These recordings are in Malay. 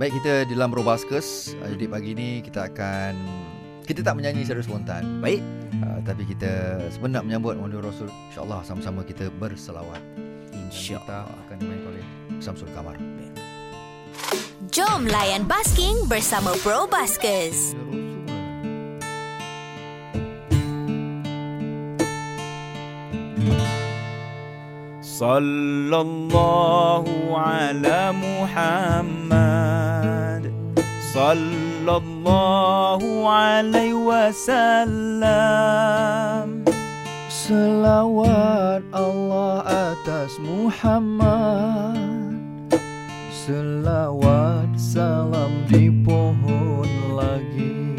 Baik kita di dalam Robaskers uh, Jadi pagi ni kita akan Kita tak menyanyi secara spontan Baik. uh, Tapi kita sebenarnya menyambut Maulid Rasul InsyaAllah sama-sama kita berselawat Dan kita InsyaAllah. akan dimainkan oleh Samsul Kamar Jom layan basking bersama Bro Baskers. صلى الله على محمد صلى الله عليه وسلم Selawat Allah atas Muhammad Selawat salam di pohon lagi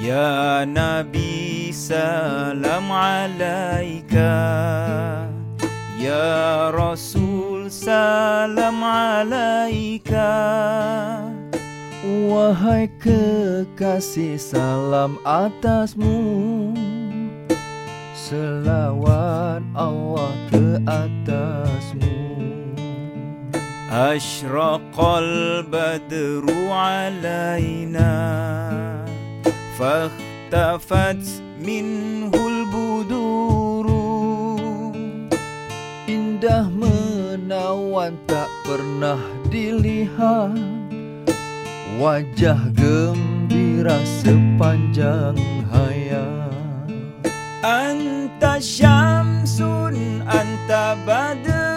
يا نبي سلام عليك Ya Rasul salam alaika. Wahai kekasih salam atasmu. Selawat Allah ke atasmu. Ashraqal badru alaina. Fakhtafat minhul budur menawan tak pernah dilihat. Wajah gembira sepanjang hayat. Anta syamsun, anta badrun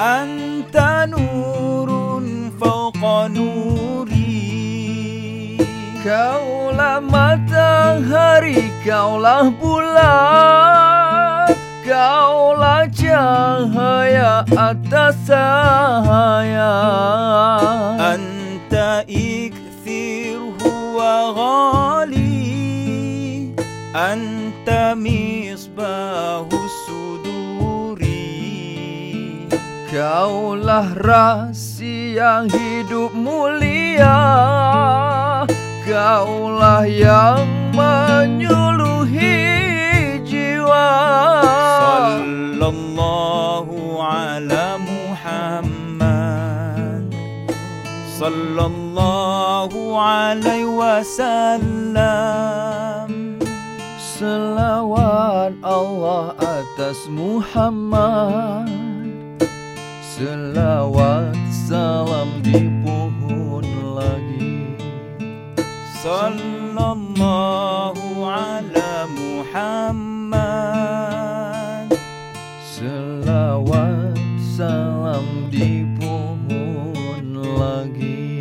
Anta nurun fauqa nuri. Kaulah matahari, kaulah bulan kau lah cahaya atas saya Anta ikhtir huwa ghali. Anta misbahu suduri. Kau lah hidup mulia. Kau lah yang menyuluh محمد صلى الله عليه وسلم Selawat Allah atas Muhammad Selawat salam di pohon lagi صلى الله على محمد Selawat salam di pohon lagi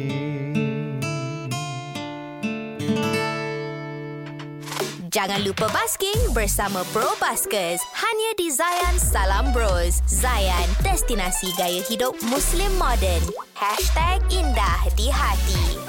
Jangan lupa basking bersama Bro Baskers. Hanya di Zayan Salam Bros. Zayan, destinasi gaya hidup Muslim modern. #indah di hati.